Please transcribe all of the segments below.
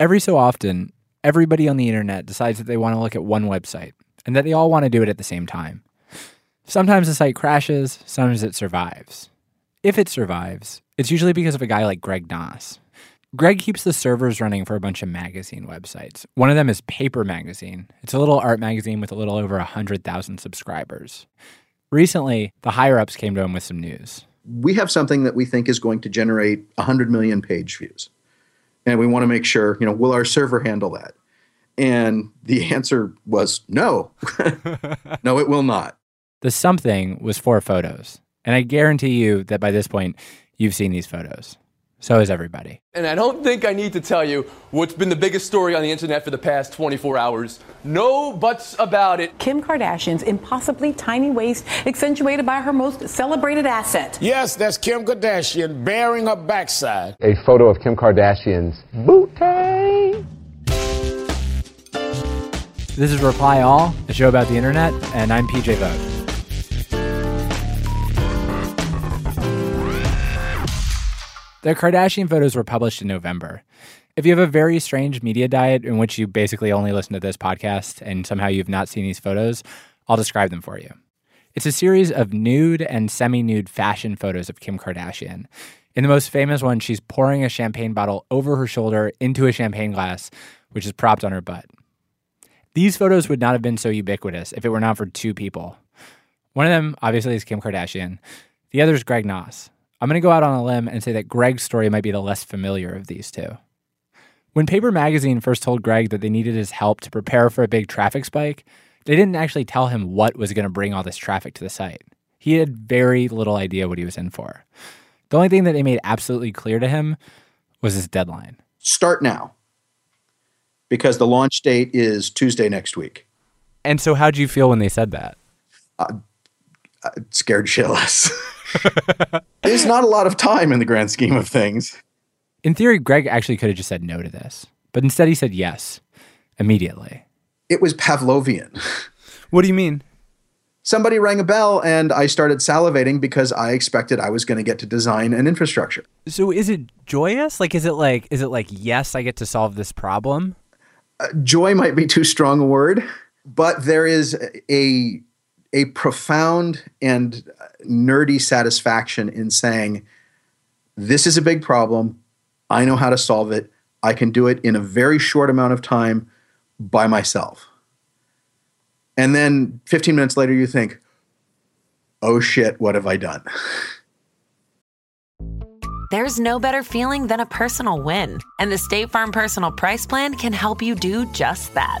Every so often, everybody on the internet decides that they want to look at one website and that they all want to do it at the same time. Sometimes the site crashes, sometimes it survives. If it survives, it's usually because of a guy like Greg Knauss. Greg keeps the servers running for a bunch of magazine websites. One of them is Paper Magazine. It's a little art magazine with a little over 100,000 subscribers. Recently, the higher ups came to him with some news. We have something that we think is going to generate 100 million page views. And we want to make sure, you know, will our server handle that? And the answer was no. no, it will not. The something was four photos. And I guarantee you that by this point, you've seen these photos. So is everybody. And I don't think I need to tell you what's been the biggest story on the internet for the past 24 hours. No buts about it. Kim Kardashian's impossibly tiny waist accentuated by her most celebrated asset. Yes, that's Kim Kardashian bearing her backside. A photo of Kim Kardashian's booty. This is Reply All, a show about the internet, and I'm PJ Vogt. The Kardashian photos were published in November. If you have a very strange media diet in which you basically only listen to this podcast and somehow you've not seen these photos, I'll describe them for you. It's a series of nude and semi nude fashion photos of Kim Kardashian. In the most famous one, she's pouring a champagne bottle over her shoulder into a champagne glass, which is propped on her butt. These photos would not have been so ubiquitous if it were not for two people. One of them, obviously, is Kim Kardashian. The other is Greg Knauss, I'm going to go out on a limb and say that Greg's story might be the less familiar of these two. When Paper Magazine first told Greg that they needed his help to prepare for a big traffic spike, they didn't actually tell him what was going to bring all this traffic to the site. He had very little idea what he was in for. The only thing that they made absolutely clear to him was his deadline. Start now, because the launch date is Tuesday next week. And so, how'd you feel when they said that? Uh, uh scared shitless. There's not a lot of time in the grand scheme of things. In theory, Greg actually could have just said no to this, but instead he said yes immediately. It was Pavlovian. What do you mean? Somebody rang a bell and I started salivating because I expected I was going to get to design an infrastructure. So is it joyous? Like is it like is it like yes, I get to solve this problem? Uh, joy might be too strong a word, but there is a a profound and uh, nerdy satisfaction in saying, This is a big problem. I know how to solve it. I can do it in a very short amount of time by myself. And then 15 minutes later, you think, Oh shit, what have I done? There's no better feeling than a personal win. And the State Farm Personal Price Plan can help you do just that.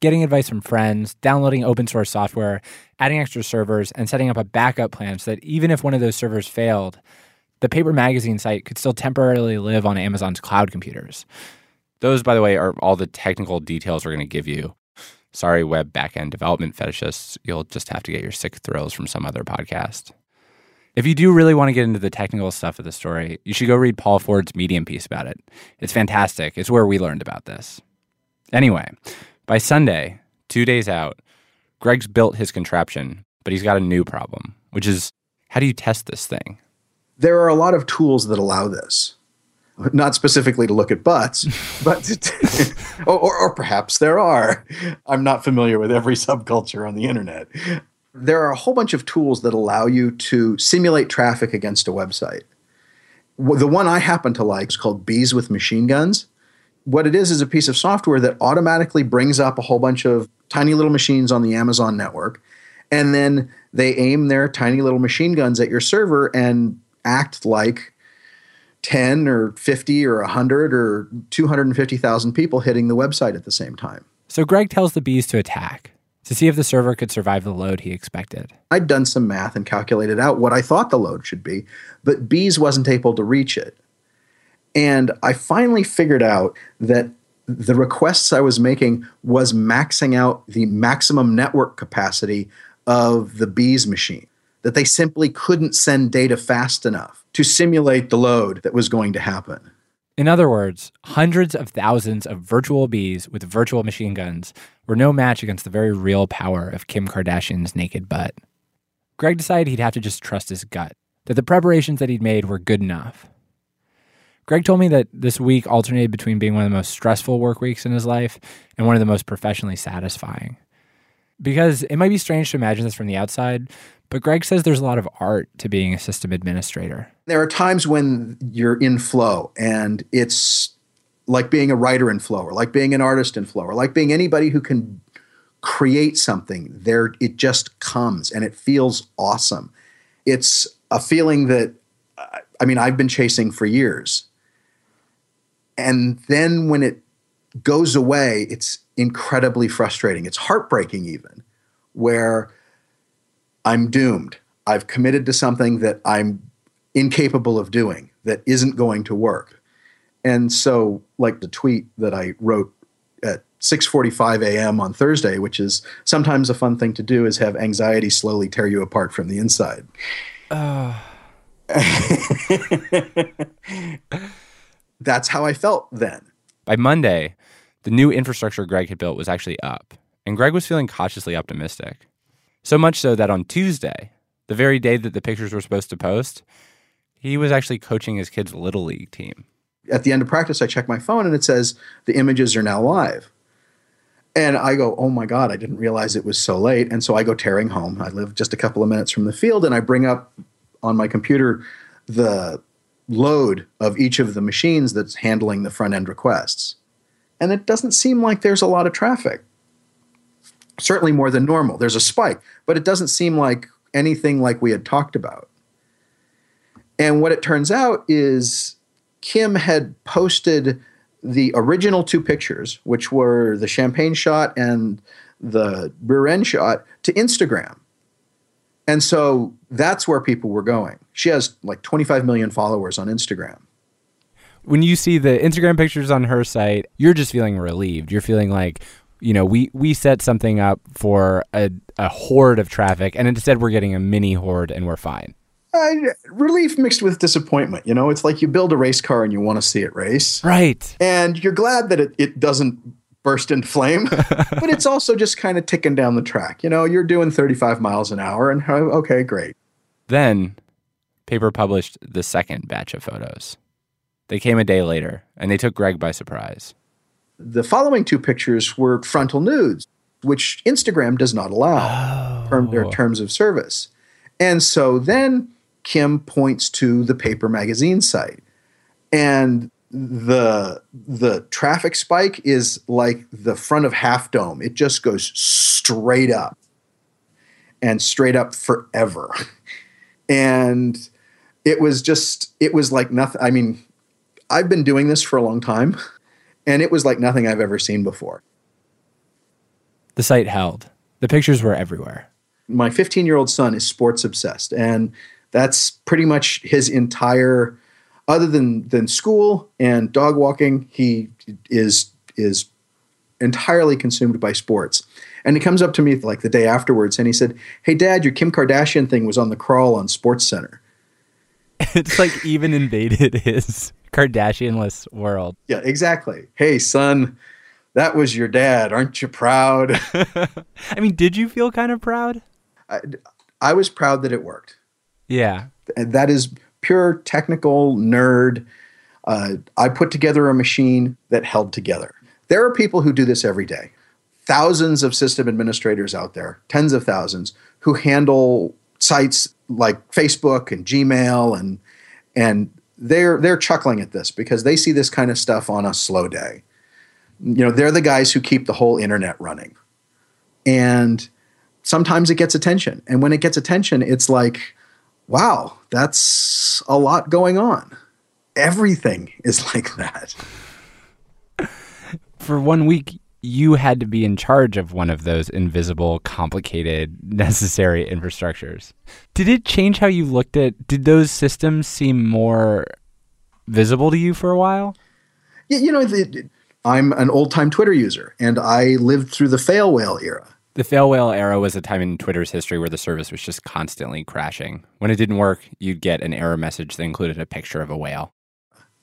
getting advice from friends, downloading open source software, adding extra servers, and setting up a backup plan so that even if one of those servers failed, the paper magazine site could still temporarily live on Amazon's cloud computers. Those, by the way, are all the technical details we're going to give you. Sorry, web backend development fetishists. You'll just have to get your sick thrills from some other podcast. If you do really want to get into the technical stuff of the story, you should go read Paul Ford's Medium piece about it. It's fantastic. It's where we learned about this. Anyway, by Sunday, two days out, Greg's built his contraption, but he's got a new problem, which is how do you test this thing? There are a lot of tools that allow this. Not specifically to look at butts, but or, or perhaps there are. I'm not familiar with every subculture on the internet. There are a whole bunch of tools that allow you to simulate traffic against a website. The one I happen to like is called Bees with Machine Guns what it is is a piece of software that automatically brings up a whole bunch of tiny little machines on the Amazon network And then they aim their tiny little machine guns at your server and act like 10 or 50 or 100 or 250,000 people hitting the website at the same time. So Greg tells the bees to attack to see if the server could survive the load he expected. I'd done some math and calculated out what I thought the load should be, but bees wasn't able to reach it. And I finally figured out that the requests I was making was maxing out the maximum network capacity of the bees machine, that they simply couldn't send data fast enough to simulate the load that was going to happen. In other words, hundreds of thousands of virtual bees with virtual machine guns were no match against the very real power of Kim Kardashian's naked butt. Greg decided he'd have to just trust his gut, that the preparations that he'd made were good enough. Greg told me that this week alternated between being one of the most stressful work weeks in his life and one of the most professionally satisfying. Because it might be strange to imagine this from the outside, but Greg says there's a lot of art to being a system administrator. There are times when you're in flow and it's like being a writer in flow or like being an artist in flow or like being anybody who can create something there it just comes and it feels awesome it's a feeling that i mean i've been chasing for years and then when it goes away it's incredibly frustrating it's heartbreaking even where i'm doomed i've committed to something that i'm incapable of doing that isn't going to work and so like the tweet that i wrote at 6:45 a.m. on Thursday, which is sometimes a fun thing to do is have anxiety slowly tear you apart from the inside. Uh. That's how I felt then. By Monday, the new infrastructure Greg had built was actually up, and Greg was feeling cautiously optimistic. So much so that on Tuesday, the very day that the pictures were supposed to post, he was actually coaching his kids' little league team. At the end of practice, I check my phone and it says the images are now live. And I go, oh my God, I didn't realize it was so late. And so I go tearing home. I live just a couple of minutes from the field and I bring up on my computer the load of each of the machines that's handling the front end requests. And it doesn't seem like there's a lot of traffic. Certainly more than normal. There's a spike, but it doesn't seem like anything like we had talked about. And what it turns out is Kim had posted the original two pictures, which were the champagne shot and the rear end shot, to Instagram. And so that's where people were going. She has like 25 million followers on Instagram. When you see the Instagram pictures on her site, you're just feeling relieved. You're feeling like, you know, we, we set something up for a, a horde of traffic, and instead we're getting a mini horde and we're fine. Uh, relief mixed with disappointment. You know, it's like you build a race car and you want to see it race. Right. And you're glad that it, it doesn't burst in flame, but it's also just kind of ticking down the track. You know, you're doing 35 miles an hour and okay, great. Then paper published the second batch of photos. They came a day later and they took Greg by surprise. The following two pictures were frontal nudes, which Instagram does not allow oh. their terms of service. And so then Kim points to the paper magazine site. And the the traffic spike is like the front of Half Dome. It just goes straight up and straight up forever. And it was just it was like nothing I mean, I've been doing this for a long time and it was like nothing I've ever seen before. The site held. The pictures were everywhere. My 15-year-old son is sports obsessed and that's pretty much his entire other than than school and dog walking he is is entirely consumed by sports and he comes up to me like the day afterwards and he said hey dad your kim kardashian thing was on the crawl on sports center it's like even invaded his kardashianless world yeah exactly hey son that was your dad aren't you proud i mean did you feel kind of proud I, I was proud that it worked yeah. And that is pure technical nerd. Uh, I put together a machine that held together. There are people who do this every day. Thousands of system administrators out there, tens of thousands, who handle sites like Facebook and Gmail and and they're they're chuckling at this because they see this kind of stuff on a slow day. You know, they're the guys who keep the whole internet running. And sometimes it gets attention. And when it gets attention, it's like, wow, that's a lot going on. Everything is like that. For one week, you had to be in charge of one of those invisible, complicated, necessary infrastructures. Did it change how you looked at did those systems seem more visible to you for a while? Yeah, you know, the, I'm an old time Twitter user and I lived through the fail whale era. The fail whale era was a time in Twitter's history where the service was just constantly crashing. When it didn't work, you'd get an error message that included a picture of a whale.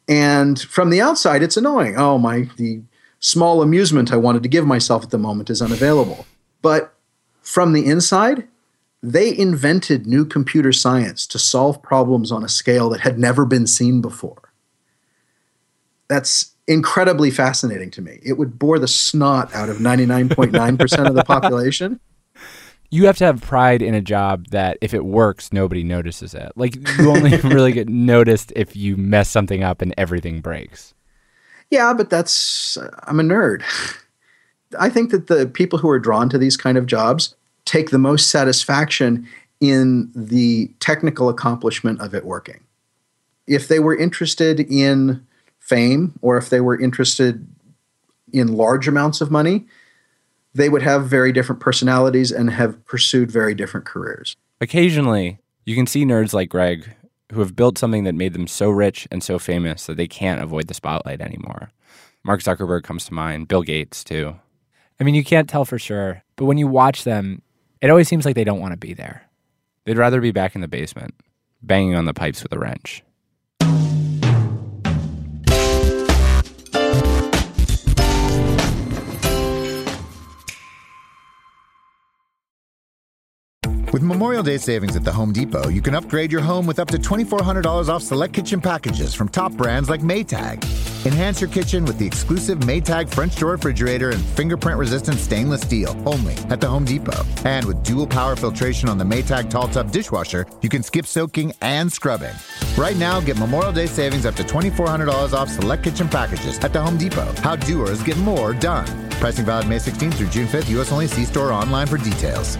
And from the outside, it's annoying. Oh, my, the small amusement I wanted to give myself at the moment is unavailable. But from the inside, they invented new computer science to solve problems on a scale that had never been seen before. That's incredibly fascinating to me. It would bore the snot out of 99.9% of the population. You have to have pride in a job that if it works, nobody notices it. Like you only really get noticed if you mess something up and everything breaks. Yeah, but that's, uh, I'm a nerd. I think that the people who are drawn to these kind of jobs take the most satisfaction in the technical accomplishment of it working. If they were interested in fame or if they were interested in large amounts of money, they would have very different personalities and have pursued very different careers. Occasionally, you can see nerds like Greg who have built something that made them so rich and so famous that they can't avoid the spotlight anymore. Mark Zuckerberg comes to mind, Bill Gates, too. I mean, you can't tell for sure, but when you watch them, it always seems like they don't want to be there. They'd rather be back in the basement, banging on the pipes with a wrench. With Memorial Day savings at the Home Depot, you can upgrade your home with up to $2,400 off select kitchen packages from top brands like Maytag. Enhance your kitchen with the exclusive Maytag French door refrigerator and fingerprint resistant stainless steel only at the Home Depot. And with dual power filtration on the Maytag Tall Tub dishwasher, you can skip soaking and scrubbing. Right now, get Memorial Day savings up to $2,400 off select kitchen packages at the Home Depot. How doers get more done. Pricing valid May 16th through June 5th, U.S. only. See store online for details.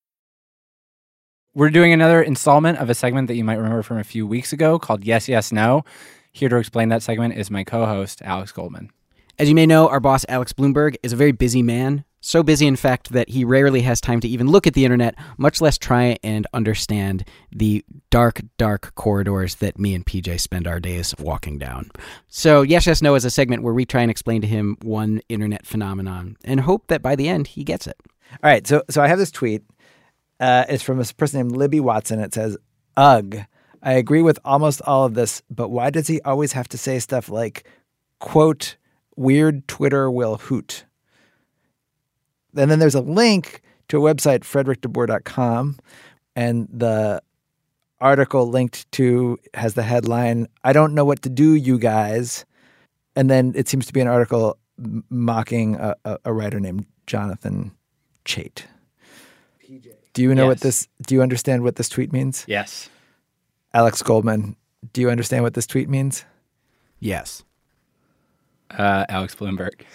We're doing another installment of a segment that you might remember from a few weeks ago called Yes, Yes, No. Here to explain that segment is my co host, Alex Goldman. As you may know, our boss, Alex Blumberg, is a very busy man. So busy, in fact, that he rarely has time to even look at the internet, much less try and understand the dark, dark corridors that me and PJ spend our days walking down. So, Yes, Yes, No is a segment where we try and explain to him one internet phenomenon and hope that by the end he gets it. All right, so so I have this tweet. Uh, it's from a person named Libby Watson. It says, "Ugh, I agree with almost all of this, but why does he always have to say stuff like, quote, weird Twitter will hoot?" And then there's a link to a website, fredrikdeboer.com, and the article linked to has the headline, I don't know what to do, you guys. And then it seems to be an article mocking a, a, a writer named Jonathan Chait. Do you know what this? Do you understand what this tweet means? Yes. Alex Goldman, do you understand what this tweet means? Yes. Uh, Alex Blumberg.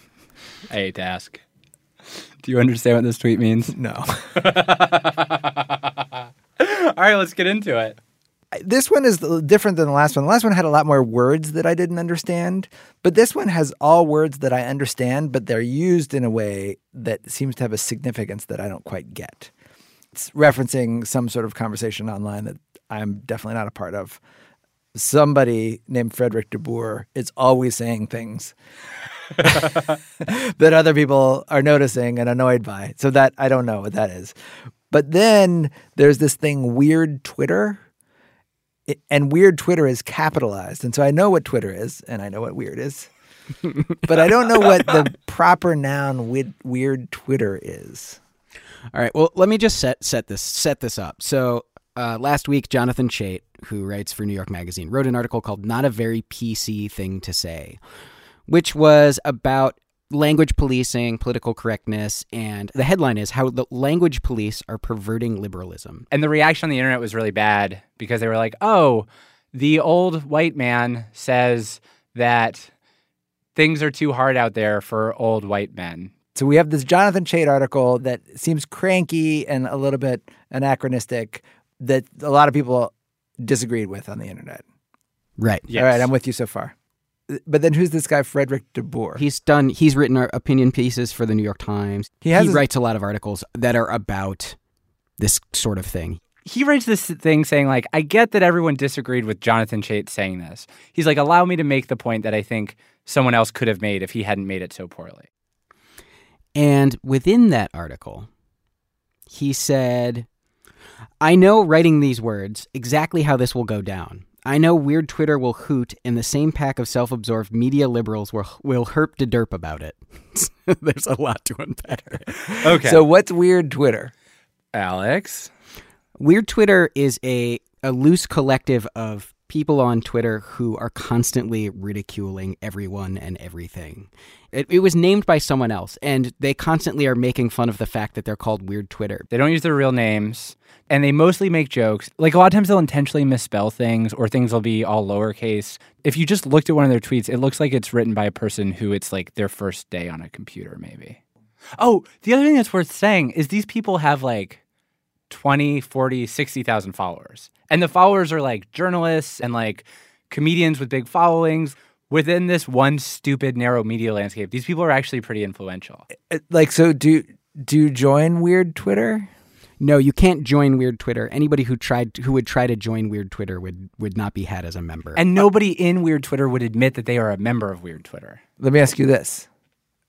I hate to ask. Do you understand what this tweet means? No. All right, let's get into it. This one is different than the last one. The last one had a lot more words that I didn't understand, but this one has all words that I understand, but they're used in a way that seems to have a significance that I don't quite get. It's referencing some sort of conversation online that I'm definitely not a part of. Somebody named Fredrik deBoer is always saying things that other people are noticing and annoyed by. So that I don't know what that is. But then there's this thing, weird Twitter. It- and weird Twitter is capitalized. And so I know what Twitter is and I know what weird is. but I don't know what the proper noun with weird Twitter is. All right. Well, let me just set set this set this up. So uh, last week, Jonathan Chait, who writes for New York Magazine, wrote an article called "Not a Very PC Thing to Say," which was about language policing, political correctness, and the headline is how the language police are perverting liberalism. And the reaction on the internet was really bad because they were like, oh, the old white man says that things are too hard out there for old white men. So we have this Jonathan Chait article that seems cranky and a little bit anachronistic that a lot of people disagreed with on the internet. Right. Yes. All right, I'm with you so far. But then who's this guy, Frederick de Boer? He's done. He's written uh, opinion pieces for the New York Times. He has his- writes a lot of articles that are about this sort of thing. He writes this thing saying, like, I get that everyone disagreed with Jonathan Chait saying this. He's like, allow me to make the point that I think someone else could have made if he hadn't made it so poorly. And within that article, he said, I know writing these words exactly how this will go down. I know weird Twitter will hoot, and the same pack of self absorbed media liberals will, will herp de derp about it. There's a lot to unpack. Okay. So what's weird Twitter? Alex? Weird Twitter is a, a loose collective of people on Twitter who are constantly ridiculing everyone and everything. It, it was named by someone else, and they constantly are making fun of the fact that they're called Weird Twitter. They don't use their real names and they mostly make jokes. Like a lot of times they'll intentionally misspell things or things will be all lowercase. If you just looked at one of their tweets, it looks like it's written by a person who it's like their first day on a computer, maybe. Oh, the other thing that's worth saying is these people have like 20, 40, 60,000 followers. And the followers are like journalists and like comedians with big followings. Within this one stupid narrow media landscape, these people are actually pretty influential. Uh, Like, so do do you join weird Twitter? No, you can't join Weird Twitter. Anybody who tried who would try to join Weird Twitter would would not be had as a member. And nobody in Weird Twitter would admit that they are a member of Weird Twitter. Let me ask you this: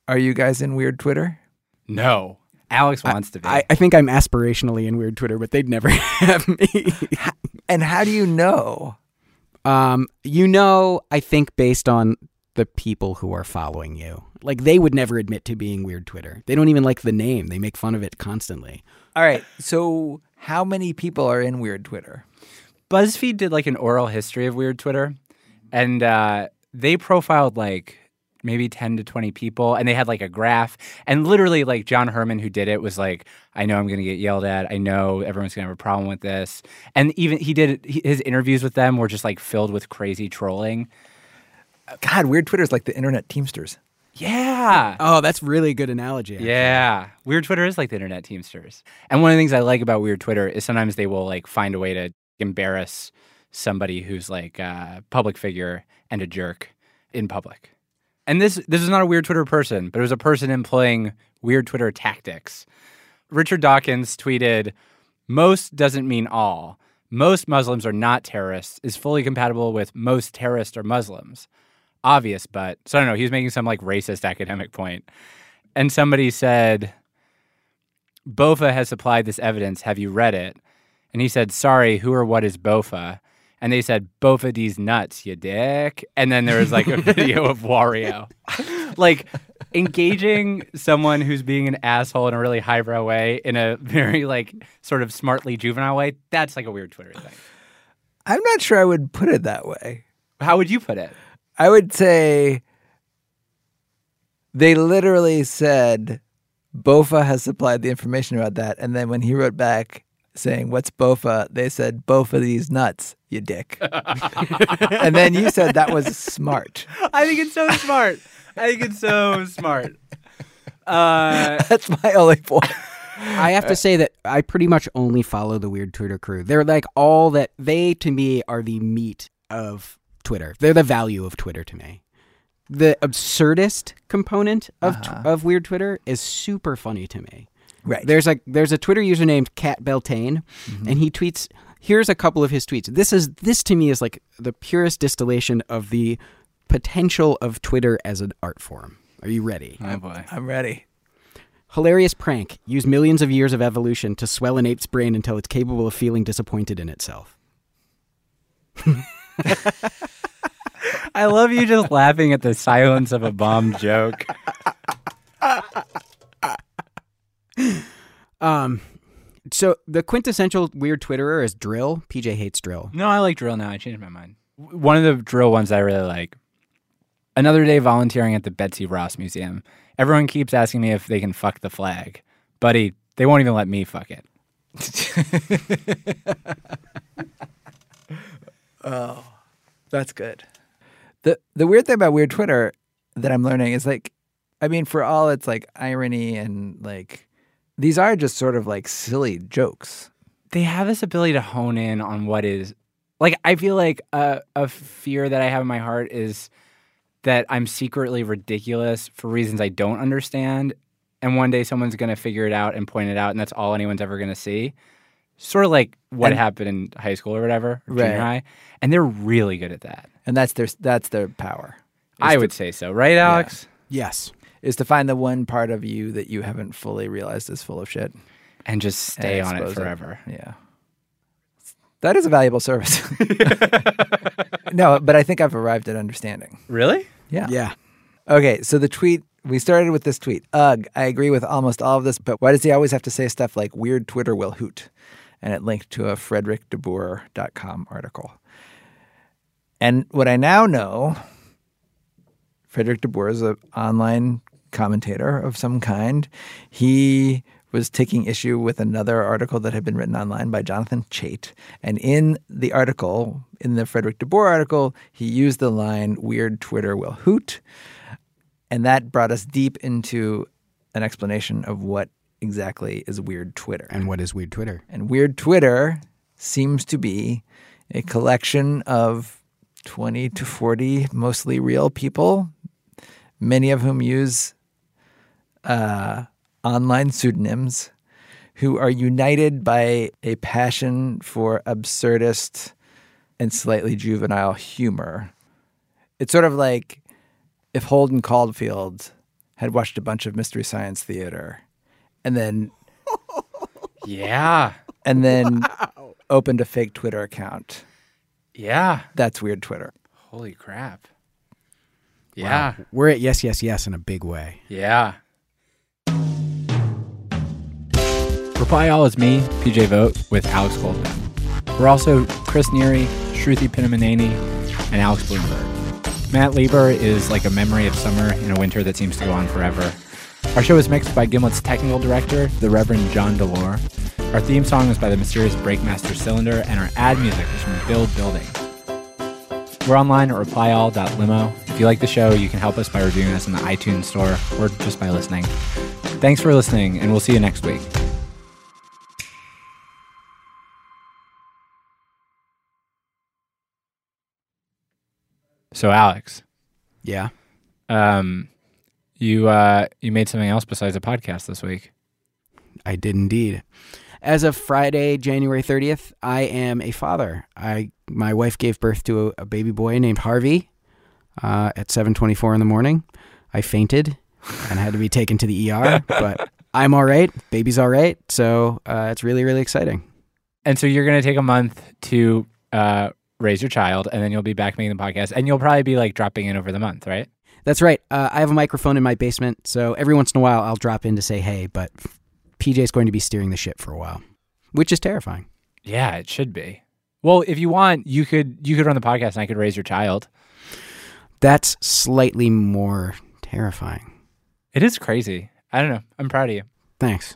Are you guys in weird Twitter? No. Alex wants to be. I, I think I'm aspirationally in Weird Twitter, but they'd never have me. And how do you know? um, you know, I think based on the people who are following you, like they would never admit to being Weird Twitter. They don't even like the name. They make fun of it constantly. All right. So how many people are in weird Twitter? BuzzFeed did like an oral history of Weird Twitter, and uh, they profiled like maybe 10 to 20 people, and they had like a graph. And literally, like John Herrman, who did it, was like, I know I'm going to get yelled at. I know everyone's going to have a problem with this. And even he did he- his interviews with them were just like filled with crazy trolling. God, weird Twitter is like the internet Teamsters. Yeah. Oh, that's really good analogy. actually. Yeah. Weird Twitter is like the internet Teamsters. And one of the things I like about Weird Twitter is sometimes they will like find a way to embarrass somebody who's like a public figure and a jerk in public. And this this is not a weird Twitter person, but it was a person employing weird Twitter tactics. Richard Dawkins tweeted, "Most doesn't mean all. Most Muslims are not terrorists is fully compatible with most terrorists are Muslims. Obvious, but so I don't know. He was making some like racist academic point, and somebody said, "Bofa has supplied this evidence. Have you read it?" And he said, "Sorry, who or what is Bofa?" And they said, "Bofa these nuts, you dick." And then there was like a video of Wario, like engaging someone who's being an asshole in a really highbrow way, in a very like sort of smartly juvenile way. That's like a weird Twitter thing. I'm not sure I would put it that way. How would you put it? I would say they literally said Bofa has supplied the information about that. And then when he wrote back saying, What's Bofa? They said, Bofa these nuts, you dick. and then you said that was smart. I think it's so smart. I think it's so smart. Uh, That's my only point. I have to say that I pretty much only follow the weird Twitter crew. They're like all that they to me are the meat of Twitter. They're the value of Twitter to me. The absurdist component of Uh-huh. of weird Twitter is super funny to me. Right. There's like there's a Twitter user named Cat Beltane, Mm-hmm. and he tweets. Here's a couple of his tweets. This is this to me is like the purest distillation of the potential of Twitter as an art form. Are you ready? oh boy. I'm ready. Hilarious prank. Use millions of years of evolution to swell an ape's brain until it's capable of feeling disappointed in itself. I love you just laughing at the silence of a bomb joke. Um, so the quintessential weird Twitterer is dril. PJ hates dril. No, I like dril now. I changed my mind. One of the dril ones I really like. Another day volunteering at the Betsy Ross Museum. Everyone keeps asking me if they can fuck the flag. Buddy, they won't even let me fuck it. Oh, that's good. the The weird thing about weird Twitter that I'm learning is like, I mean, for all its like irony and like, these are just sort of like silly jokes. They have this ability to hone in on what is like. I feel like a, a fear that I have in my heart is that I'm secretly ridiculous for reasons I don't understand, and one day someone's going to figure it out and point it out, and that's all anyone's ever going to see. Sort of like what And- happened in high school or whatever, or junior Right. high, and they're really good at that. And that's their that's their power. I Is would to- say so, right, Alex? Yes. Is to find the one part of you that you haven't fully realized is full of shit And just stay and on it expose forever. Yeah. That is a valuable service. no, but I think I've arrived at understanding. Really? Yeah. Yeah. Okay, so the tweet we started with this tweet. Ugh, I agree with almost all of this, but why does he always have to say stuff like weird Twitter will hoot? And it linked to a fredrikdeboer.com article. And what I now know, Fredrik deBoer is an online commentator of some kind. He was taking issue with another article that had been written online by Jonathan Chait. And in the article, in the Fredrik deBoer article, he used the line, Weird Twitter will hoot. And that brought us deep into an explanation of what exactly is weird Twitter. And what is weird Twitter? And weird Twitter seems to be a collection of 20 to 40 mostly real people, many of whom use uh, online pseudonyms, who are united by a passion for absurdist and slightly juvenile humor. It's sort of like if Holden Caulfield had watched a bunch of Mystery Science Theater and then Yeah. and then opened a fake Twitter account. Yeah. That's weird Twitter. Holy crap. Yeah. Wow. We're at yes, yes, yes in a big way. Yeah. Reply All is me, PJ Vogt, with Alex Goldman. We're also Chris Neary, Shruti Pinamaneni, and Alex Blumberg. Matt Lieber is like a memory of summer in a winter that seems to go on forever. Our show is mixed by Gimlet's technical director, the Reverend John DeLore. Our theme song is by the mysterious Breakmaster Cylinder, and our ad music is from Build Building. We're online at replyall.limo. If you like the show, you can help us by reviewing us in the iTunes store or just by listening. Thanks for listening, and we'll see you next week. So, Alex, Yeah. um, you uh, you made something else besides a podcast this week. I did indeed. As of Friday, January 30th, I am a father. I my wife gave birth to a, a baby boy named Harvey uh, at 7:24 in the morning. I fainted and had to be taken to the ER, but I'm all right. Baby's all right, so uh, it's really really exciting. And so you're going to take a month to uh, raise your child, and then you'll be back making the podcast, and you'll probably be like dropping in over the month, right? That's right. Uh, I have a microphone in my basement, so every once in a while I'll drop in to say hey, but PJ's going to be steering the ship for a while, which is terrifying. Yeah, it should be. Well, if you want, you could you could run the podcast, and I could raise your child. That's slightly more terrifying. It is crazy. I don't know. I'm proud of you. Thanks.